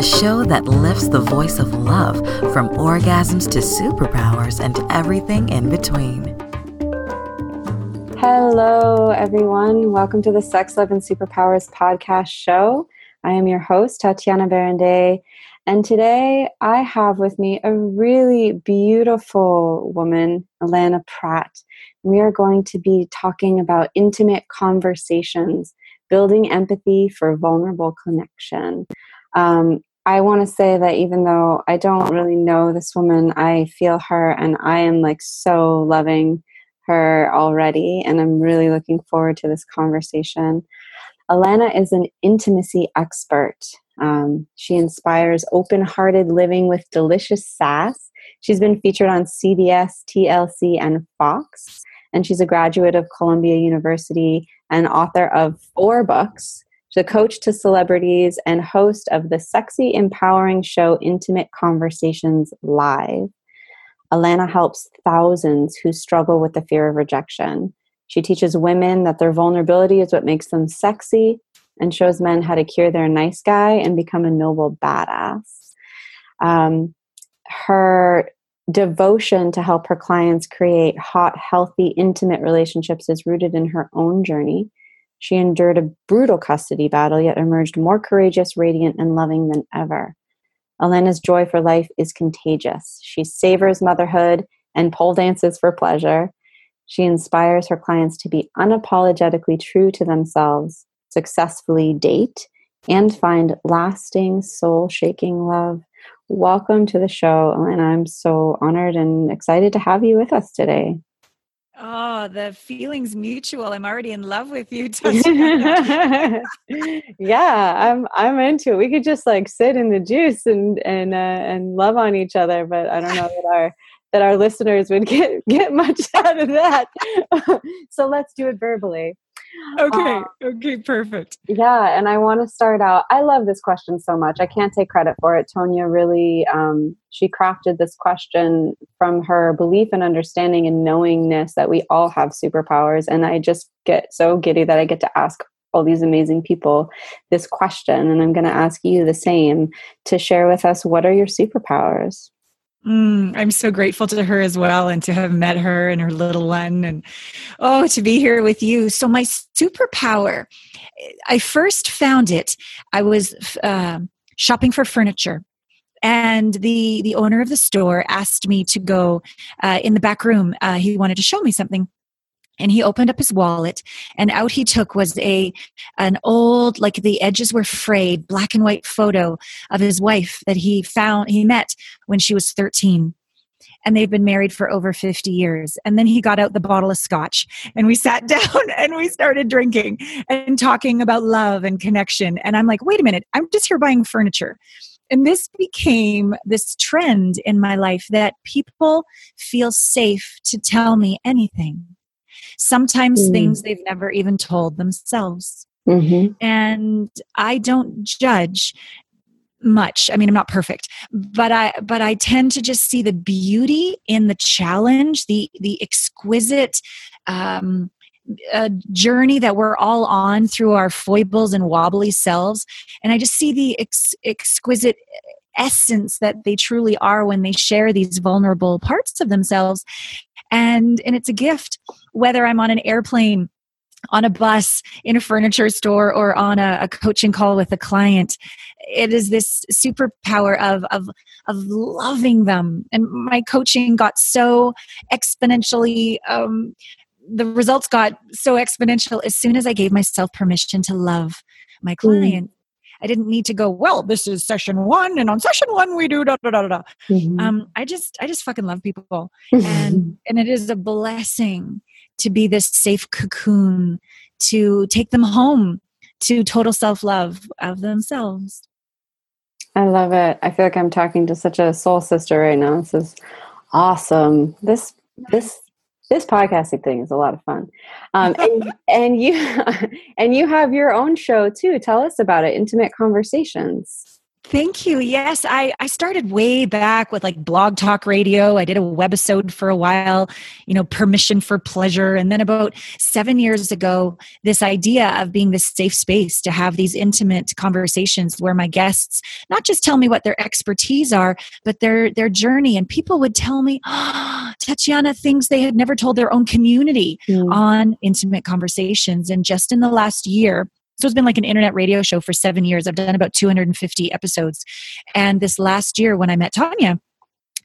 the show that lifts the voice of love from orgasms to superpowers and everything in between. Hello, everyone. Welcome to the Sex, Love, and Superpowers podcast show. I am your host, Tatiana Berindei. And today I have with me a really beautiful woman, Allana Pratt. We are going to be talking about intimate conversations, building empathy for vulnerable connection. Um, I want to say that even though I don't really know this woman, I feel her and I am like so loving her already. And I'm really looking forward to this conversation. Allana is an intimacy expert. Um, she inspires open hearted living with delicious sass. She's been featured on CBS, TLC, and Fox. And she's a graduate of Columbia University and author of four books. A coach to celebrities and host of the sexy, empowering show Intimate Conversations Live. Allana helps thousands who struggle with the fear of rejection. She teaches women that their vulnerability is what makes them sexy and shows men how to cure their nice guy and become a noble badass. Um, her devotion to help her clients create hot, healthy, intimate relationships is rooted in her own journey. She endured a brutal custody battle, yet emerged more courageous, radiant, and loving than ever. Allana's joy for life is contagious. She savors motherhood and pole dances for pleasure. She inspires her clients to be unapologetically true to themselves successfully date, and find lasting, soul shaking love. Welcome to the show, and I'm so honored and excited to have you with us today. Oh, the feeling's mutual. I'm already in love with you. yeah, I'm I'm into it. We could just like sit in the juice and and uh, and love on each other, but I don't know that our that our listeners would get get much out of that. so let's do it verbally okay uh, okay perfect. yeah and i want to start out i love this question so much i can't take credit for it tonya really um, she crafted this question from her belief and understanding and knowingness that we all have superpowers and i just get so giddy that i get to ask all these amazing people this question and i'm going to ask you the same to share with us what are your superpowers Mm, I'm so grateful to her as well and to have met her and her little one and oh to be here with you. So my superpower, I first found it. I was uh, shopping for furniture and the the owner of the store asked me to go uh, in the back room. Uh, he wanted to show me something and he opened up his wallet and out he took was a an old like the edges were frayed black and white photo of his wife that he found he met when she was 13 and they've been married for over 50 years. And then he got out the bottle of scotch and we sat down and we started drinking and talking about love and connection. And i'm like wait a minute i'm just here buying furniture. And this became this trend in my life that people feel safe to tell me anything sometimes mm. things they've never even told themselves. Mm-hmm. And I don't judge much i mean i'm not perfect but i but i tend to just see the beauty in the challenge the the exquisite um a journey that we're all on through our foibles and wobbly selves and i just see the ex- exquisite essence that they truly are when they share these vulnerable parts of themselves and and it's a gift whether i'm on an airplane on a bus in a furniture store or on a, a coaching call with a client it is this superpower of of of loving them and my coaching got so exponentially um, the results got so exponential as soon as i gave myself permission to love my mm. client mm. I didn't need to go, well, this is session one, and on session one we do da da da da. Mm-hmm. Um, I just I just fucking love people. and and it is a blessing to be this safe cocoon to take them home to total self-love of themselves. I love it. I feel like I'm talking to such a soul sister right now. This is awesome. This this this podcasting thing is a lot of fun. Um, and, and you and you have your own show too. Tell us about it. Intimate conversations Thank you. Yes, I, I started way back with like blog talk radio. I did a webisode for a while, you know, permission for pleasure. And then about seven years ago, this idea of being this safe space to have these intimate conversations where my guests not just tell me what their expertise are, but their their journey. And people would tell me, oh, Tatiana, things they had never told their own community mm. on intimate conversations. And just in the last year, so it's been like an internet radio show for seven years. I've done about 250 episodes. And this last year, when I met Tanya,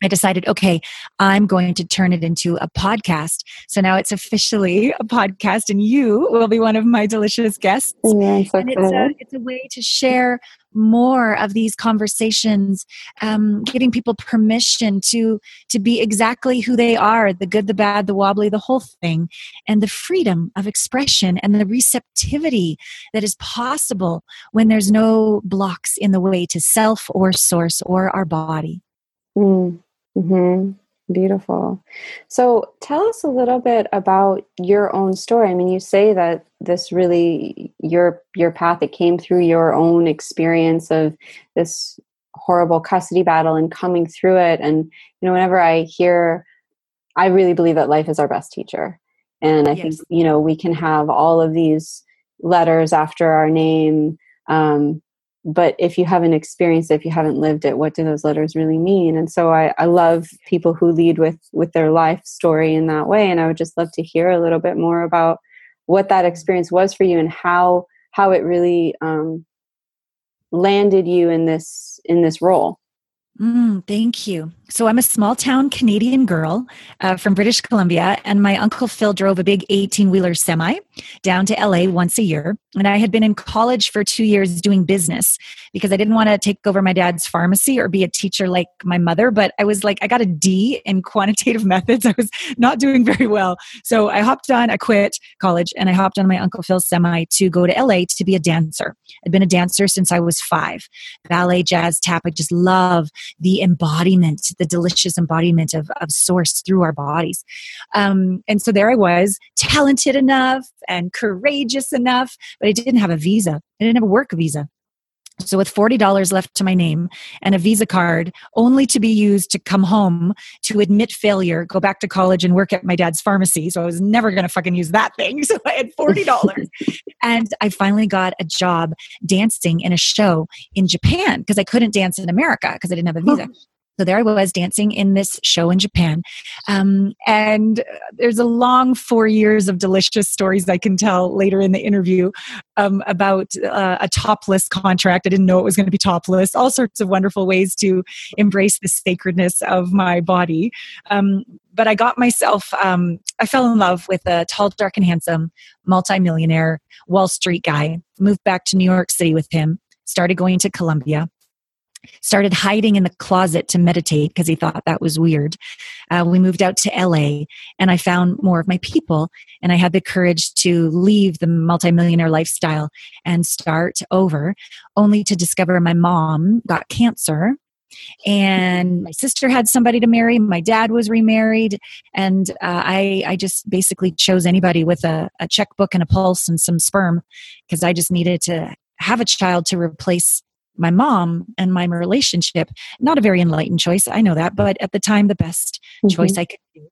I decided, okay, I'm going to turn it into a podcast. So now it's officially a podcast, and you will be one of my delicious guests. Yeah, so and it's a, it's a way to share more of these conversations, um, getting people permission to to be exactly who they are the good, the bad, the wobbly, the whole thing, and the freedom of expression and the receptivity that is possible when there's no blocks in the way to self or source or our body. Mm. Mm-hmm. Beautiful. So tell us a little bit about your own story. I mean, you say that this really your your path it came through your own experience of this horrible custody battle and coming through it. And you know, whenever I hear, I really believe that life is our best teacher. And I yes. think you know we can have all of these letters after our name um, but if you haven't experienced it if you haven't lived it what do those letters really mean? And so I, I love people who lead with with their life story in that way and i would just love to hear a little bit more about what that experience was for you and how how it really um, landed you in this in this role Mm, thank you. So, I'm a small town Canadian girl uh, from British Columbia, and my uncle Phil drove a big 18 wheeler semi down to LA once a year. And I had been in college for two years doing business because I didn't want to take over my dad's pharmacy or be a teacher like my mother. But I was like, I got a D in quantitative methods. I was not doing very well. So, I hopped on, I quit college, and I hopped on my uncle Phil's semi to go to LA to be a dancer. I'd been a dancer since I was five ballet, jazz, tap. I just love the embodiment, the delicious embodiment of, of source through our bodies. Um, and so there I was, talented enough and courageous enough, but I didn't have a visa. I didn't have a work visa. So, with $40 left to my name and a Visa card, only to be used to come home to admit failure, go back to college and work at my dad's pharmacy. So, I was never going to fucking use that thing. So, I had $40. and I finally got a job dancing in a show in Japan because I couldn't dance in America because I didn't have a visa. So there I was dancing in this show in Japan. Um, and there's a long four years of delicious stories I can tell later in the interview um, about uh, a topless contract. I didn't know it was going to be topless, all sorts of wonderful ways to embrace the sacredness of my body. Um, but I got myself, um, I fell in love with a tall, dark, and handsome multimillionaire Wall Street guy, moved back to New York City with him, started going to Columbia started hiding in the closet to meditate because he thought that was weird. Uh, we moved out to LA and I found more of my people and I had the courage to leave the multimillionaire lifestyle and start over, only to discover my mom got cancer and my sister had somebody to marry my dad was remarried and uh, I, I just basically chose anybody with a, a checkbook and a pulse and some sperm because i just needed to have a child to replace my mom and my relationship. Not a very enlightened choice, I know that, but at the time, the best mm-hmm. choice I could do.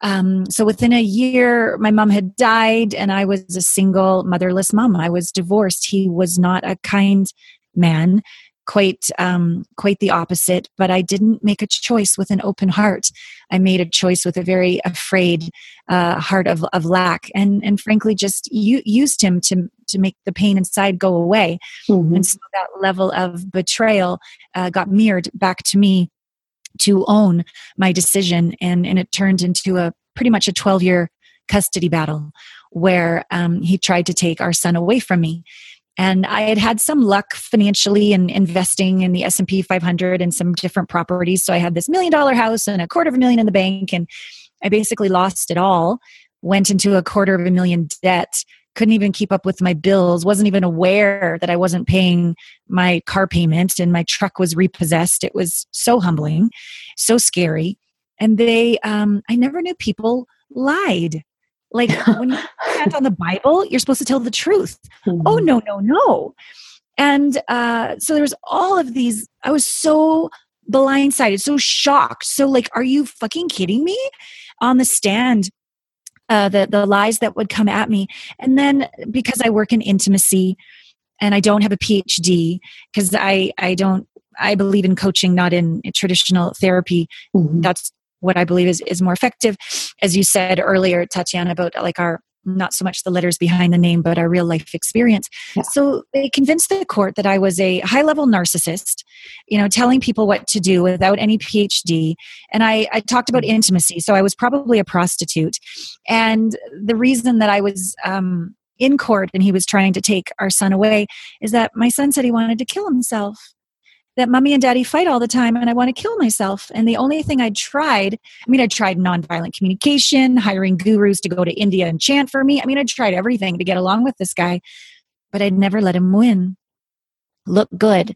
Um, so within a year, my mom had died, and I was a single, motherless mom. I was divorced. He was not a kind man quite um, quite the opposite but i didn't make a choice with an open heart i made a choice with a very afraid uh, heart of, of lack and and frankly just u- used him to to make the pain inside go away. Mm-hmm. and so that level of betrayal uh, got mirrored back to me to own my decision. And and it turned into a pretty much a 12 year custody battle where um, he tried to take our son away from me. And i had had some luck financially in investing in the s&p 500 and some different properties. So i had this million dollar house and a quarter of a million in the bank and i basically lost it all went into a quarter of a million debt couldn't even keep up with my bills wasn't even aware that i wasn't paying my car payment and my truck was repossessed it was so humbling so scary and they um, i never knew people lied like when you stand on the Bible, you're supposed to tell the truth. Oh, mm-hmm. Oh no, no, no. And uh, so there was all of these. I was so blindsided, so shocked. So like, are you fucking kidding me? On the stand, uh, the the lies that would come at me, and then because I work in intimacy, and I don't have a PhD because I I don't I believe in coaching, not in traditional therapy. Mm-hmm. That's what I believe is is more effective. As you said earlier, Tatiana, about like our not so much the letters behind the name, but our real life experience. Yeah. So they convinced the court that I was a high level narcissist, you know, telling people what to do without any PhD. And I, I talked about intimacy. So I was probably a prostitute. And the reason that I was um, in court and he was trying to take our son away is that my son said he wanted to kill himself that mommy and daddy fight all the time and I want to kill myself. And the only thing I tried, I mean, I tried nonviolent communication, hiring gurus to go to India and chant for me. I mean, I tried everything to get along with this guy, but I'd never let him win, look good,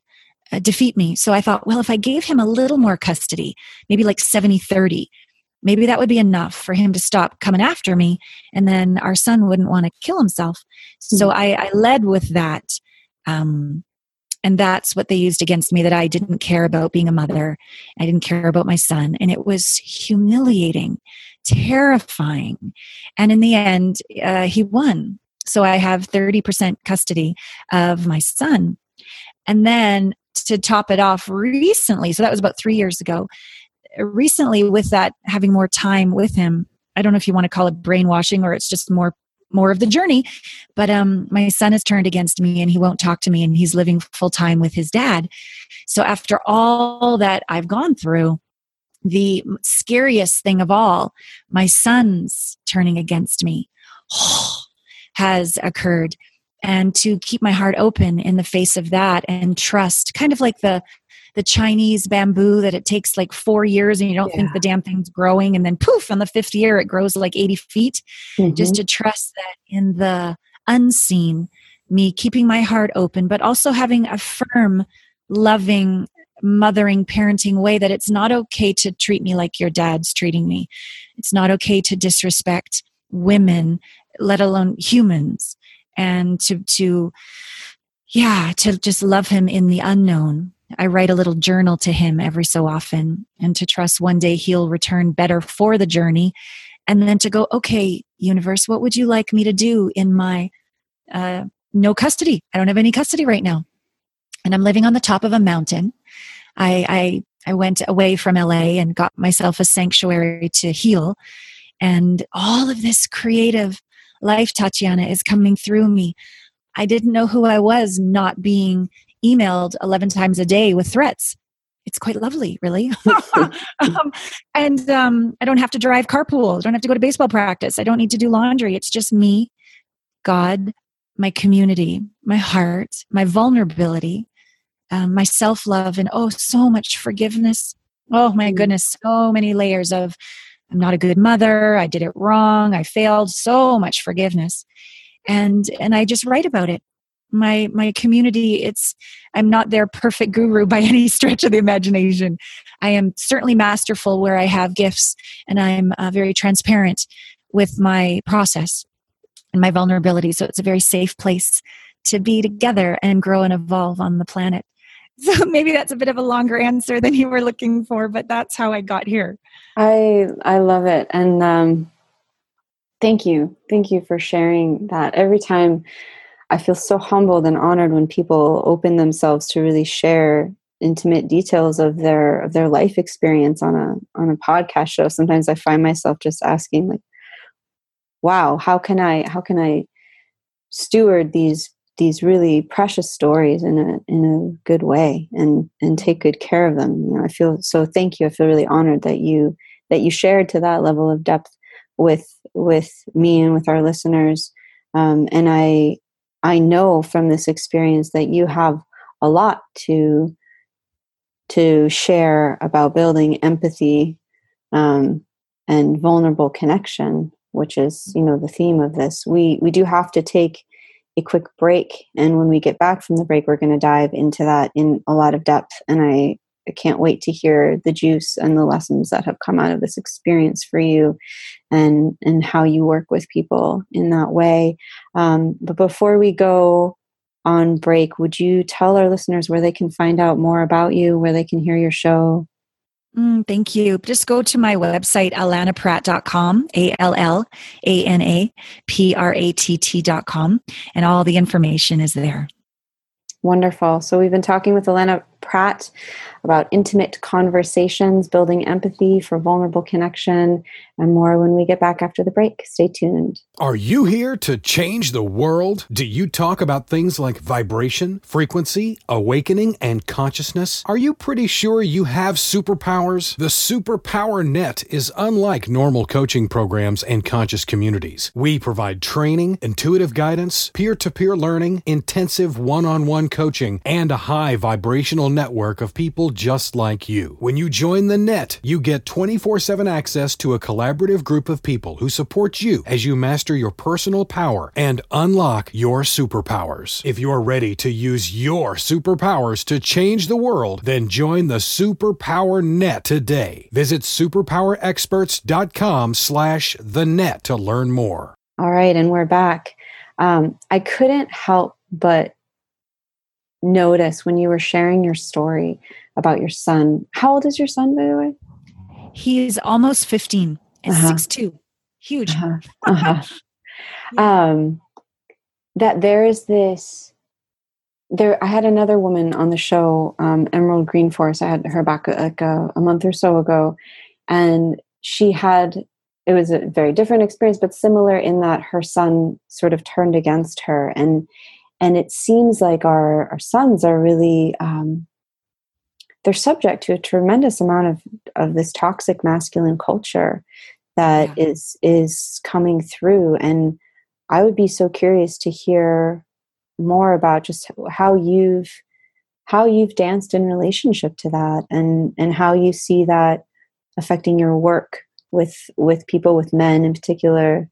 uh, defeat me. So I thought, well, if I gave him a little more custody, maybe like 70 30, maybe that would be enough for him to stop coming after me. And then our son wouldn't want to kill himself. So. I, I led with that. Um, and that's what they used against me that I didn't care about being a mother. I didn't care about my son. And it was humiliating, terrifying. And in the end, uh, he won. So I have 30% custody of my son. And then to top it off recently, so that was about three years ago, recently with that having more time with him, I don't know if you want to call it brainwashing or it's just more more of the journey. But um, my son has turned against me and he won't talk to me and he's living full time with his dad. So after all that I've gone through, the scariest thing of all, my son's turning against me, has occurred. And to keep my heart open in the face of that and trust, kind of like the the Chinese bamboo that it takes like four years and you don't yeah. think the damn thing's growing. And then poof, on the fifth year, it grows like 80 feet. Mm-hmm. Just to trust that in the unseen, me keeping my heart open, but also having a firm, loving, mothering, parenting way that it's not okay to treat me like your dad's treating me. It's not okay to disrespect women, let alone humans. And to, to, yeah, to just love him in the unknown I write a little journal to him every so often and to trust one day he'll return better for the journey. And then to go, okay, universe, what would you like me to do in my uh, no custody? I don't have any custody right now. And I'm living on the top of a mountain. I, I, I went away from LA and got myself a sanctuary to heal. And all of this creative life, Tatiana, is coming through me. I didn't know who I was not being emailed 11 times a day with threats. It's quite lovely, really. um, and um, I don't have to drive carpool. I don't have to go to baseball practice. I don't need to do laundry. It's just me, God, my community, my heart, my vulnerability, um, my self love, and oh, so much forgiveness. Oh, my mm. goodness, so many layers of I'm not a good mother. I did it wrong. I failed. So much forgiveness. And, and I just write about it my my community it's i'm not their perfect guru by any stretch of the imagination. I am certainly masterful where i have gifts and i'm uh, very transparent with my process and my vulnerability. So it's a very safe place to be together and grow and evolve on the planet. So maybe that's a bit of a longer answer than you were looking for but that's how i got here. I i love it. And um thank you. Thank you for sharing that. Every time I feel so humbled and honored when people open themselves to really share intimate details of their of their life experience on a on a podcast show. Sometimes I find myself just asking like wow, how can I how can I steward these these really precious stories in a in a good way and and take good care of them. You know, I feel so thank you. I feel really honored that you that you shared to that level of depth with with me and with our listeners. Um, and I I know from this experience that you have a lot to to share about building empathy um, and vulnerable connection, which is you know the theme of this. We we do have to take a quick break, and when we get back from the break, we're going to dive into that in a lot of depth. And I I can't wait to hear the juice and the lessons that have come out of this experience for you and and how you work with people in that way. Um, but before we go on break. Would you tell our listeners where they can find out more about you, where they can hear your show? Mm, thank you. Just go to my website, allanapratt.com, A L L A N A P R A T T.com, and all the information is there. Wonderful. So, we've been talking with Allana Pratt about intimate conversations, building empathy for vulnerable connection, and more when we get back after the break. Stay tuned. Are you here to change the world? Do you talk about things like vibration, frequency, awakening, and consciousness? Are you pretty sure you have superpowers? The Superpower Net is unlike normal coaching programs and conscious communities. We provide training, intuitive guidance, peer to peer learning, intensive one on one coaching, and a high vibrational network of people just like you. When you join the net, you get 24 7 access to a collaborative group of people who support you as you master your personal power and unlock your superpowers. If you're ready to use your superpowers to change the world, then join the Superpower Net today. Visit superpowerexperts.com slash the net to learn more. All right, and we're back. Um, I couldn't help but notice when you were sharing your story about your son. How old is your son, by the way? He's almost 15 and uh-huh. 6'2. Huge. Uh-huh. Uh-huh. yeah. um, that there is this there i had another woman on the show um, emerald greenforce i had her back like a, a month or so ago and she had it was a very different experience but similar in that her son sort of turned against her and and it seems like our our sons are really um, they're subject to a tremendous amount of of this toxic masculine culture that yeah. is is coming through and i would be so curious to hear more about just how you've how you've danced in relationship to that and and how you see that affecting your work with with people with men in particular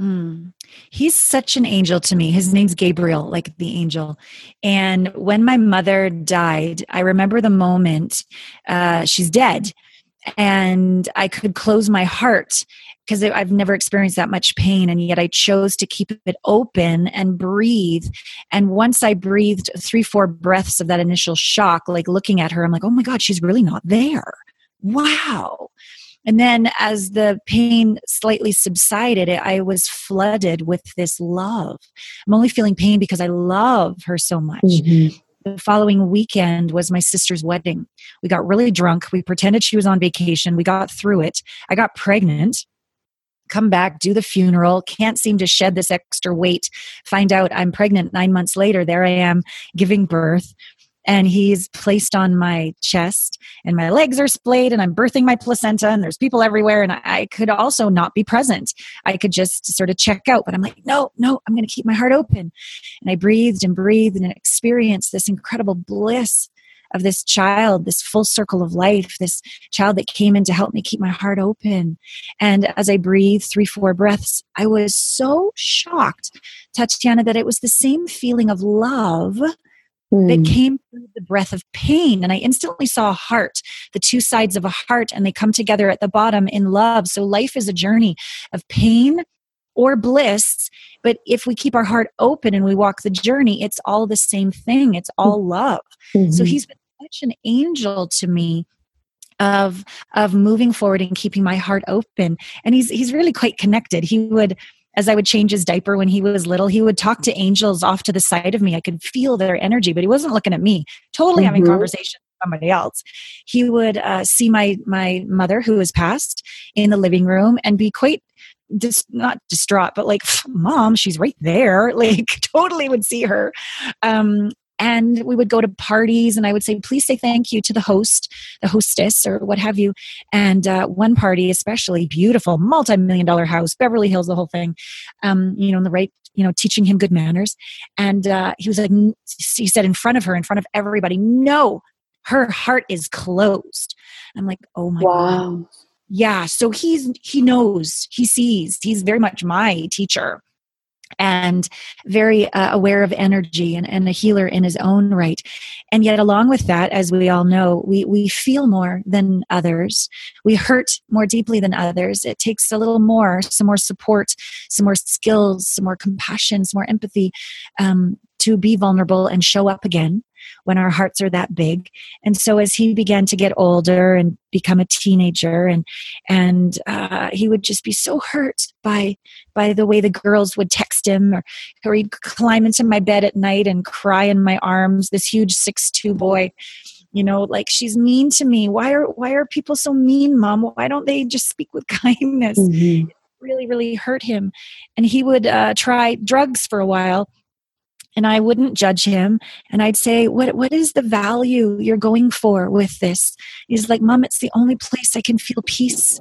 Mm. He's such an angel to me. His name's Gabriel, like the angel. And when my mother died, I remember the moment uh, she's dead, and I could close my heart because I've never experienced that much pain, and yet I chose to keep it open and breathe. And once I breathed three, four breaths of that initial shock, like looking at her, I'm like, oh my God, she's really not there. Wow. And then as the pain slightly subsided, I was flooded with this love. I'm only feeling pain because I love her so much. Mm-hmm. The following weekend was my sister's wedding. We got really drunk. We pretended she was on vacation. We got through it. I got pregnant come back, do the funeral, can't seem to shed this extra weight, find out I'm pregnant nine months later. There I am giving birth and he's placed on my chest and my legs are splayed and i'm birthing my placenta and there's people everywhere and i could also not be present i could just sort of check out but i'm like no no i'm going to keep my heart open and i breathed and breathed and experienced this incredible bliss of this child, this full circle of life, this child that came in to help me keep my heart open. And as I breathed three, four breaths, I was so shocked, Tatiana, that it was the same feeling of love mm. that came through the breath of pain. And I instantly saw a heart, the two sides of a heart, and they come together at the bottom in love. So life is a journey of pain or bliss. But if we keep our heart open and we walk the journey, it's all the same thing. It's all love. Mm-hmm. So he's been such an angel to me of of moving forward and keeping my heart open and he's he's really quite connected he would as I would change his diaper when he was little, he would talk to angels off to the side of me. I could feel their energy, but he wasn't looking at me, totally mm-hmm. having conversation somebody else. He would uh, see my my mother, who was passed, in the living room and be quite just not distraught, but like, mom, she's right there. Like, totally would see her. Um, and we would go to parties and i would say please say thank you to the host the hostess or what have you. And uh, one party especially beautiful multi-million dollar house beverly hills the whole thing um, you know in the right you know teaching him good manners. And uh, he was like he said in front of her in front of everybody no her heart is closed. I'm like oh my wow. god yeah so he's he knows he sees he's very much my teacher and very uh, aware of energy and, and a healer in his own right. And yet, along with that, as we all know, we, we feel more than others. We hurt more deeply than others. It takes a little more, some more support, some more skills, some more compassion, some more empathy um, to be vulnerable and show up again when our hearts are that big. And so as he began to get older and become a teenager, and and uh, he would just be so hurt by by the way the girls would text him, or, or he'd climb into my bed at night and cry in my arms. This huge six two boy you know like she's mean to me why are why are people so mean mom why don't they just speak with kindness mm-hmm. really really hurt him and he would uh, try drugs for a while and I wouldn't judge him. And I'd say, "What what is the value you're going for with this?" He's like, "Mom, it's the only place I can feel peace."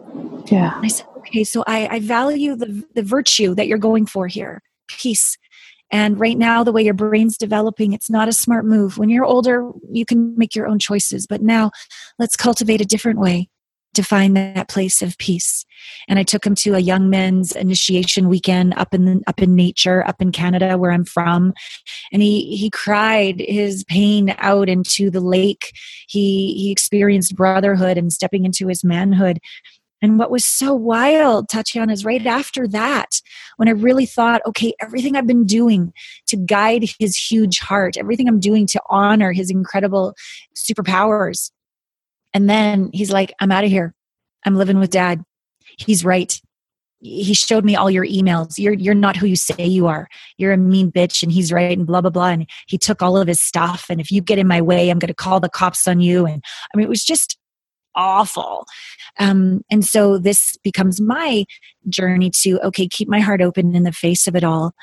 Yeah. And I said, "Okay, so I, I value the the virtue that you're going for here, peace." And right now, the way your brain's developing, it's not a smart move. When you're older, you can make your own choices. But now, let's cultivate a different way to find that place of peace. And I took him to a young men's initiation weekend up in up in nature, up in Canada where I'm from. And he he cried his pain out into the lake. He he experienced brotherhood and stepping into his manhood. And what was so wild, Tatiana, is right after that, when I really thought, okay, everything I've been doing to guide his huge heart, everything I'm doing to honor his incredible superpowers, and then he's like, I'm out of here. I'm living with dad. He's right. He showed me all your emails. You're you're not who you say you are. You're a mean bitch and he's right and blah blah blah. And he took all of his stuff. And if you get in my way, I'm gonna call the cops on you. And I mean it was just awful. Um, and so this becomes my journey to okay, keep my heart open in the face of it all.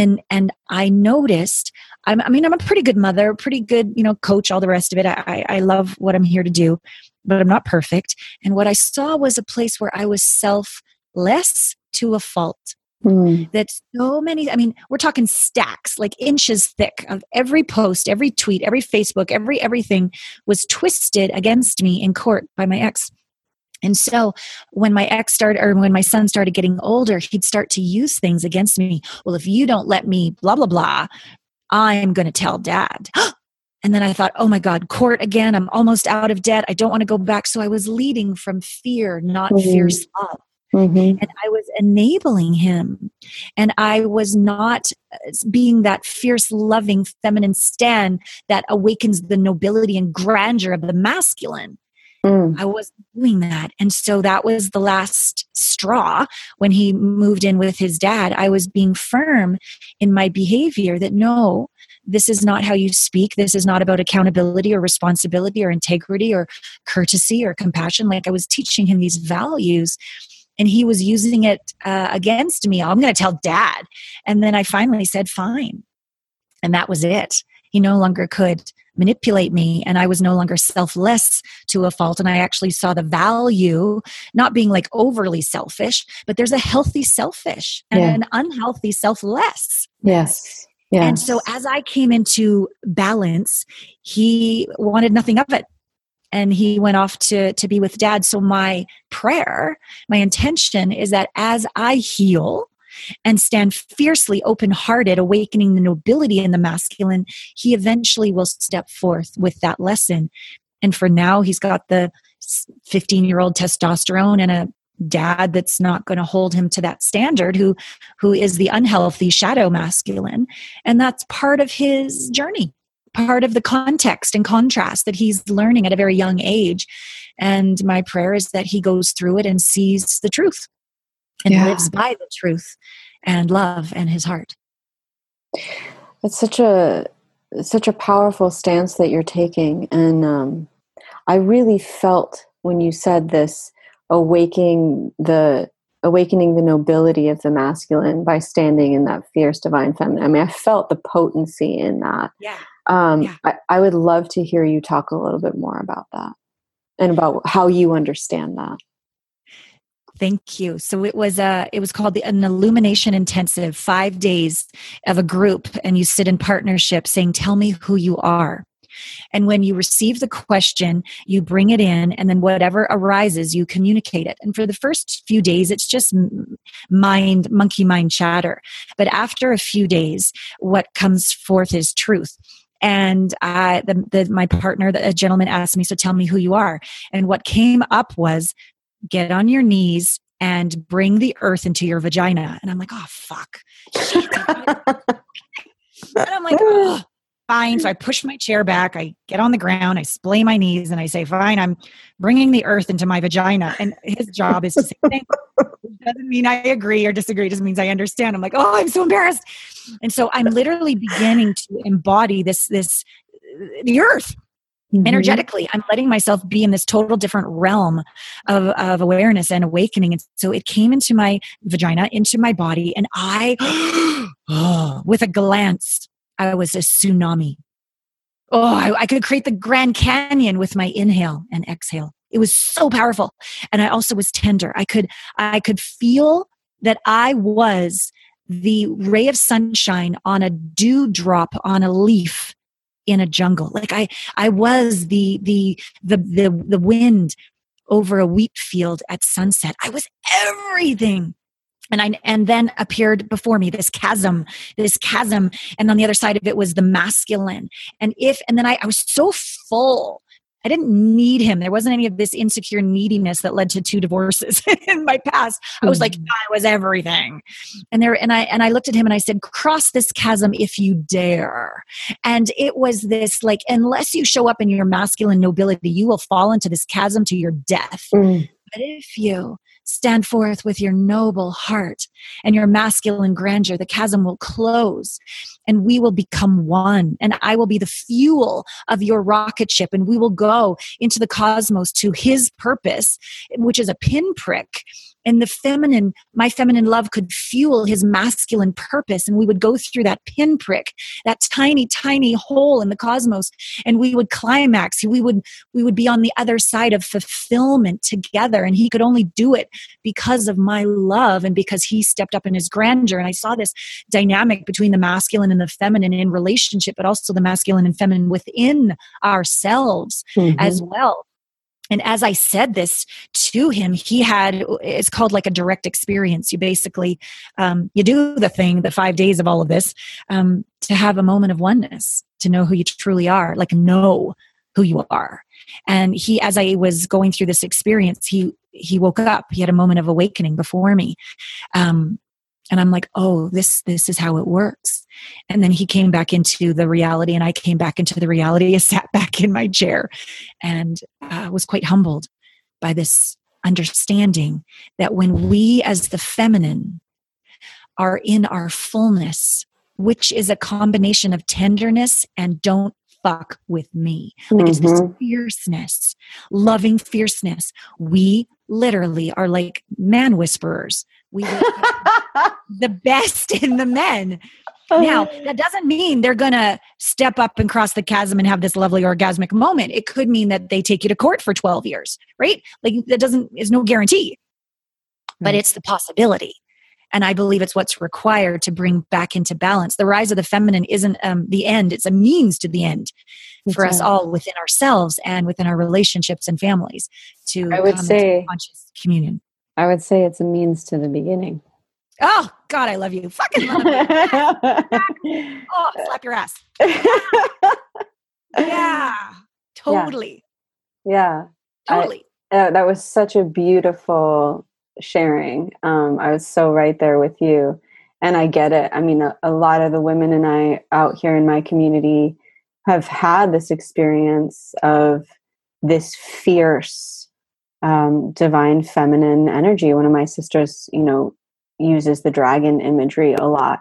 And and I noticed I'm, i mean, I'm a pretty good mother, pretty good, you know, coach, all the rest of it. I, I love what I'm here to do, but I'm not perfect. And what I saw was a place where I was selfless to a fault. Mm. That so many, I mean, we're talking stacks, like inches thick of every post, every tweet, every Facebook, every everything was twisted against me in court by my ex. And so when my ex started, or when my son started getting older, he'd start to use things against me. Well, if you don't let me, blah, blah, blah, I'm going to tell dad. And then I thought, oh my God, court again. I'm almost out of debt. I don't want to go back. So I was leading from fear, not mm-hmm. fierce love. Mm-hmm. And I was enabling him. And I was not uh, being that fierce, loving, feminine stand that awakens the nobility and grandeur of the masculine. Mm. I wasn't doing that. And so that was the last straw when he moved in with his dad. I was being firm in my behavior that no, this is not how you speak. This is not about accountability or responsibility or integrity or courtesy or compassion. Like I was teaching him these values and he was using it uh, against me. I'm going to tell dad. And then I finally said, fine. And that was it. He no longer could manipulate me and I was no longer selfless to a fault. And I actually saw the value, not being like overly selfish, but there's a healthy selfish and yeah. an unhealthy selfless. Yes. Yes. And so as I came into balance, he wanted nothing of it. And he went off to, to be with dad. So my prayer, my intention is that as I heal, and stand fiercely open hearted, awakening the nobility in the masculine, he eventually will step forth with that lesson. And for now, he's got the 15 year old testosterone and a dad that's not going to hold him to that standard who who is the unhealthy shadow masculine. And that's part of his journey part of the context and contrast that he's learning at a very young age. And my prayer is that he goes through it and sees the truth and yeah. lives by the truth and love and his heart. It's such a such a powerful stance that you're taking, and um, I really felt when you said this, awakening the awakening the nobility of the masculine by standing in that fierce divine feminine. I mean, I felt the potency in that. Yeah. Um, yeah. I, I would love to hear you talk a little bit more about that and about how you understand that. Thank you. So it was a it was called the, an illumination intensive, 5 days of a group and you sit in partnership saying tell me who you are. And when you receive the question, you bring it in, and then whatever arises, you communicate it. And for the first few days, it's just mind, monkey mind chatter. But after a few days, what comes forth is truth and uh, the, the, my partner, the, a gentleman, asked me, "So tell me who you are." And what came up was get on your knees and bring the earth into your vagina. And I'm like, oh, fuck. And I'm like, oh, fine. So I push my chair back. I get on the ground. I splay my knees and I say, fine, I'm bringing the earth into my vagina. And his job is to say, thank doesn't mean I agree or disagree. It just means I understand. I'm like, oh, I'm so embarrassed. And so I'm literally beginning to embody this, this, the earth Mm-hmm. energetically. I'm letting myself be in this total different realm of, of awareness and awakening. And so it came into my vagina into my body and i with a glance i was a tsunami. Oh I, I could create the grand canyon with my inhale and exhale. It was so powerful. And i also was tender. I could i could feel that i was the ray of sunshine on a dewdrop on a leaf in a jungle. Like i i was the the the the, the wind over a wheat field at sunset. I was everything. And I and then appeared before me this chasm, this chasm, and on the other side of it was the masculine. And if and then I, I was so full I didn't need him. There wasn't any of this insecure neediness that led to two divorces in my past. I was like, mm-hmm. I was everything. And there and I and I looked at him and I said, cross this chasm if you dare. And it was this like, unless you show up in your masculine nobility, you will fall into this chasm to your death. Mm. But if you stand forth with your noble heart and your masculine grandeur, the chasm will close and we will become one. And I will be the fuel of your rocket ship, and we will go into the cosmos to his purpose, which is a pinprick. And the feminine my feminine love could fuel his masculine purpose and we would go through that pinprick that tiny tiny hole in the cosmos and we would climax. We would we would be on the other side of fulfillment together and he could only do it because of my love and because he stepped up in his grandeur and i saw this dynamic between the masculine and the feminine in relationship but also the masculine and feminine within ourselves mm-hmm. as well and as I said this to him, he had it's called like a direct experience. You basically um, you do the thing, the five days of all of this, um, to have a moment of oneness, to know who you truly are, like know who you are. And he, as I was going through this experience, he he woke up. He had a moment of awakening before me, um, and i'm like oh this this is how it works and then he came back into the reality and i came back into the reality i sat back in my chair and uh, was quite humbled by this understanding that when we as the feminine are in our fullness which is a combination of tenderness and don't fuck with me. Like mm-hmm. it's this mm-hmm. fierceness, loving fierceness. We literally are like man whisperers. We the best in the men. Now, oh. that doesn't mean they're going to step up and cross the chasm and have this lovely orgasmic moment. It could mean that they take you to court for 12 years, right? Like that doesn't is no guarantee. But it's the possibility. And I believe it's what's required to bring back into balance. The rise of the feminine isn't um, the end, it's a means to the end for us all within ourselves and within our relationships and families to I would say conscious communion. I would say it's a means to the beginning. Oh God, I love you. Fucking love you. oh, slap your ass. yeah, totally. Yeah, yeah. totally. I, uh, that was such a beautiful sharing. Um, I was so right there with you, and I get it. I mean, a, a lot of the women and I out here in my community have had this experience of this fierce um, divine feminine energy. One of my sisters, you know, uses the dragon imagery a lot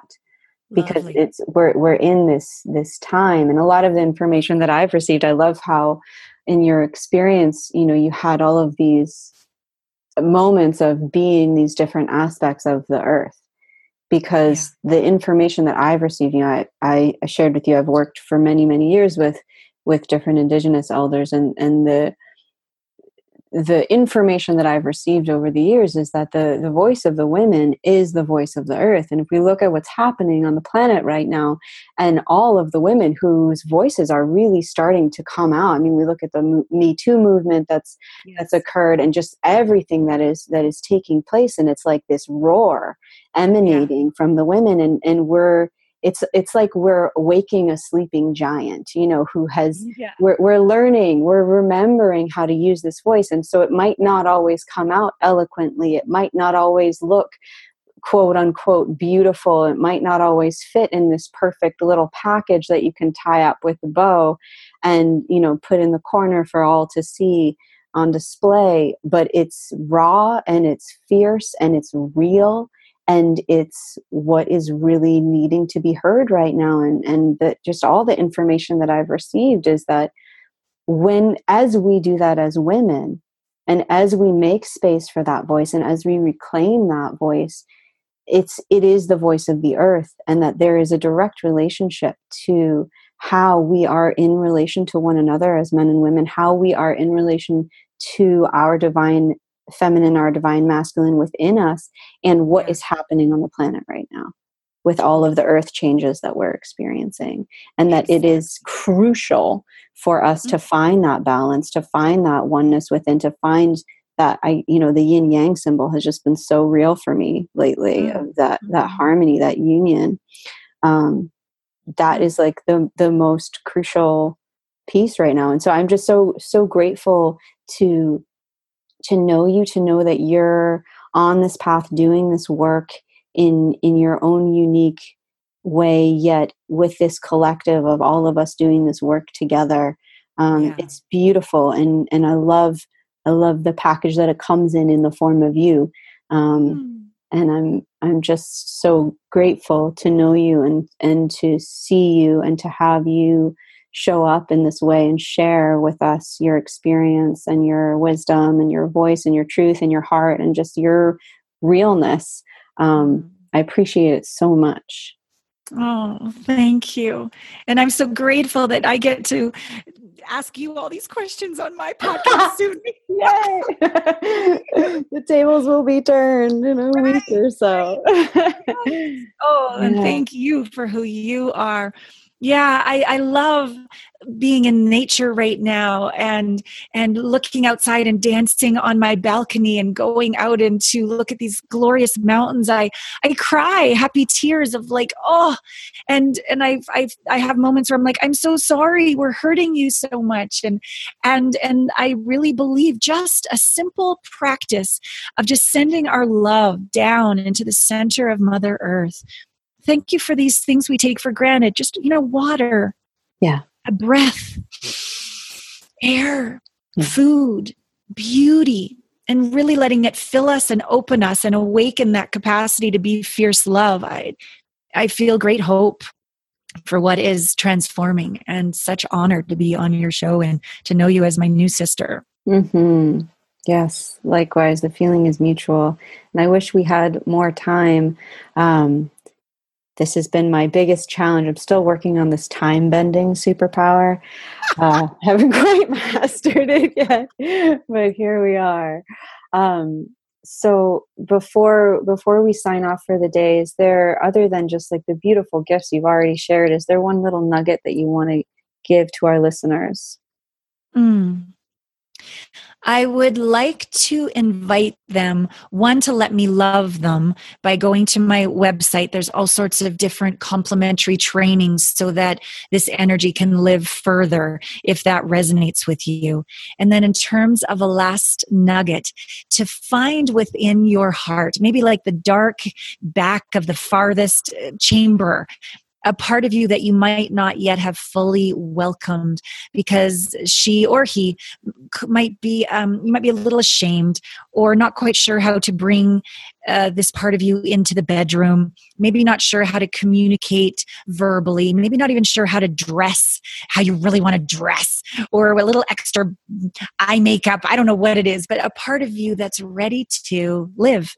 because Lovely. it's we're we're in this this time, and a lot of the information that I've received, I love how in your experience, you know, you had all of these moments of being these different aspects of the earth because yeah. the information that I've received, you know, I, I shared with you, I've worked for many, many years with with different indigenous elders and and the the information that I've received over the years is that the, the voice of the women is the voice of the earth. And if we look at what's happening on the planet right now, and all of the women whose voices are really starting to come out, I mean, we look at the Me Too movement that's yes. that's occurred, and just everything that is that is taking place, and it's like this roar emanating yeah. from the women, and and we're it's it's like we're waking a sleeping giant you know who has yeah. we're, we're learning we're remembering how to use this voice. And so it might not always come out eloquently. It might not always look quote unquote beautiful. It might not always fit in this perfect little package that you can tie up with a bow and you know put in the corner for all to see on display. But it's raw and it's fierce and it's real and it's what is really needing to be heard right now and and that just all the information that i've received is that when as we do that as women and as we make space for that voice and as we reclaim that voice it's it is the voice of the earth and that there is a direct relationship to how we are in relation to one another as men and women how we are in relation to our divine feminine our divine masculine within us and what is happening on the planet right now with all of the earth changes that we're experiencing and that it is crucial for us to mm-hmm. find that balance to find that oneness within to find that i you know the yin yang symbol has just been so real for me lately mm-hmm. of that that mm-hmm. harmony that union um that is like the the most crucial piece right now and so i'm just so so grateful to to know you to know that you're on this path doing this work in in your own unique way yet with this collective of all of us doing this work together um, yeah. it's beautiful and and i love i love the package that it comes in in the form of you um, mm. and i'm i'm just so grateful to know you and and to see you and to have you show up in this way and share with us your experience and your wisdom and your voice and your truth and your heart and just your realness. Um, mm. I appreciate it so much. Oh, thank you. And I'm so grateful that I get to ask you all these questions on my podcast soon. Yay! the tables will be turned in a right. week or so. oh, and yeah. thank you for who you are yeah I, I love being in nature right now and and looking outside and dancing on my balcony and going out and to look at these glorious mountains. I i cry happy tears of like oh and and i i i have moments where i'm like i'm so sorry we're hurting you so much and and and i really believe just a simple practice of just sending our love down into the center of mother earth thank you for these things we take for granted. Just you know water. Yeah. A breath. Air. Yeah. food. Beauty. And really letting it fill us and open us and awaken that capacity to be fierce love. I i feel great hope for what is transforming and such honor to be on your show and to know you as my new sister. Mm-hmm. yes. Likewise the feeling is mutual. And i wish we had more time um, this has been my biggest challenge. I'm still working on this time bending superpower. Uh, haven't quite mastered it yet, but here we are. Um, so before before we sign off for the day, is there other than just like the beautiful gifts you've already shared? Is there one little nugget that you want to give to our listeners? Mm. I would like to invite them, one, to let me love them by going to my website. There's all sorts of different complementary trainings so that this energy can live further if that resonates with you. And then, in terms of a last nugget, to find within your heart, maybe like the dark back of the farthest uh, chamber, a part of you that you might not yet have fully welcomed because she or he might be um, you might be a little ashamed or not quite sure how to bring uh, this part of you into the bedroom maybe not sure how to communicate verbally maybe not even sure how to dress how you really want to dress or a little extra eye makeup i don't know what it is but a part of you that's ready to live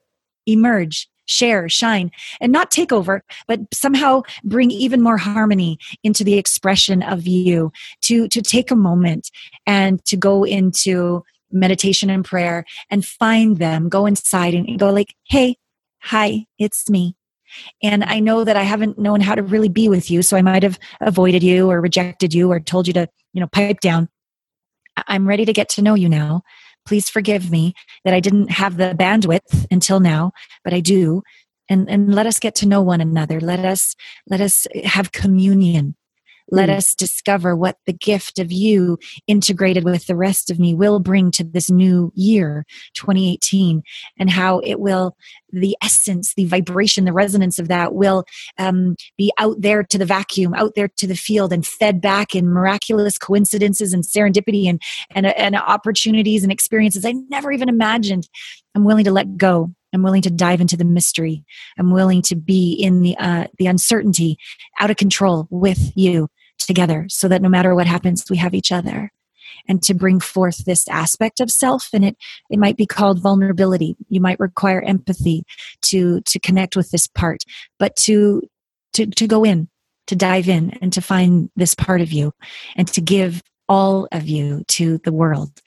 emerge share, shine, and not take over, but somehow bring even more harmony into the expression of you. To, to take a moment and to go into meditation and prayer and find them, go inside and go like, hey, hi, it's me. And I know that I haven't known how to really be with you, so I might have avoided you or rejected you or told you to, you know, pipe down. I'm ready to get to know you now. Please forgive me that I didn't have the bandwidth until now, but I do. And, and let us get to know one another. Let us let us have communion. Let mm. us discover what the gift of you integrated with the rest of me will bring to this new year 2018 and how it will the essence the vibration the resonance of that will um, be out there to the vacuum out there to the field and fed back in miraculous coincidences and serendipity and and, and opportunities and experiences i never even imagined i'm willing to let go I'm willing to dive into the mystery. I'm willing to be in the uh, the uncertainty, out of control with you together, so that no matter what happens, we have each other. And to bring forth this aspect of self, and it it might be called vulnerability. You might require empathy to to connect with this part, but to to to go in, to dive in, and to find this part of you, and to give all of you to the world.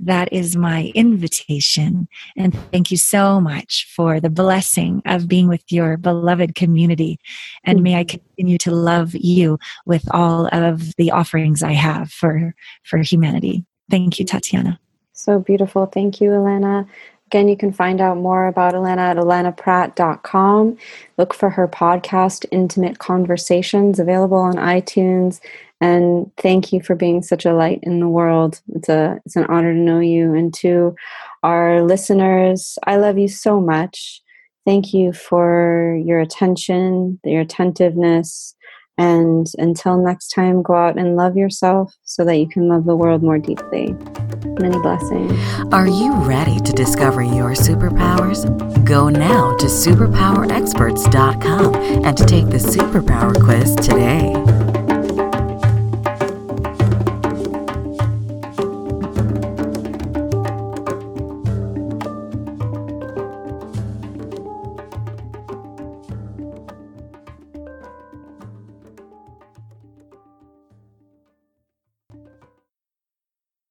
That is my invitation. And thank you so much for the blessing of being with your beloved community. And may I continue to love you with all of the offerings I have for, for humanity. Thank you, Tatiana. So beautiful. Thank you, Allana. Again, you can find out more about Allana at allanapratt.com. Look for her podcast, Intimate Conversations, available on iTunes and thank you for being such a light in the world. It's a it's an honor to know you. And to our listeners, I love you so much. Thank you for your attention, your attentiveness, and until next time, go out and love yourself so that you can love the world more deeply. Many blessings. Are you ready to discover your superpowers? Go now to superpowerexperts.com and take the superpower quiz today.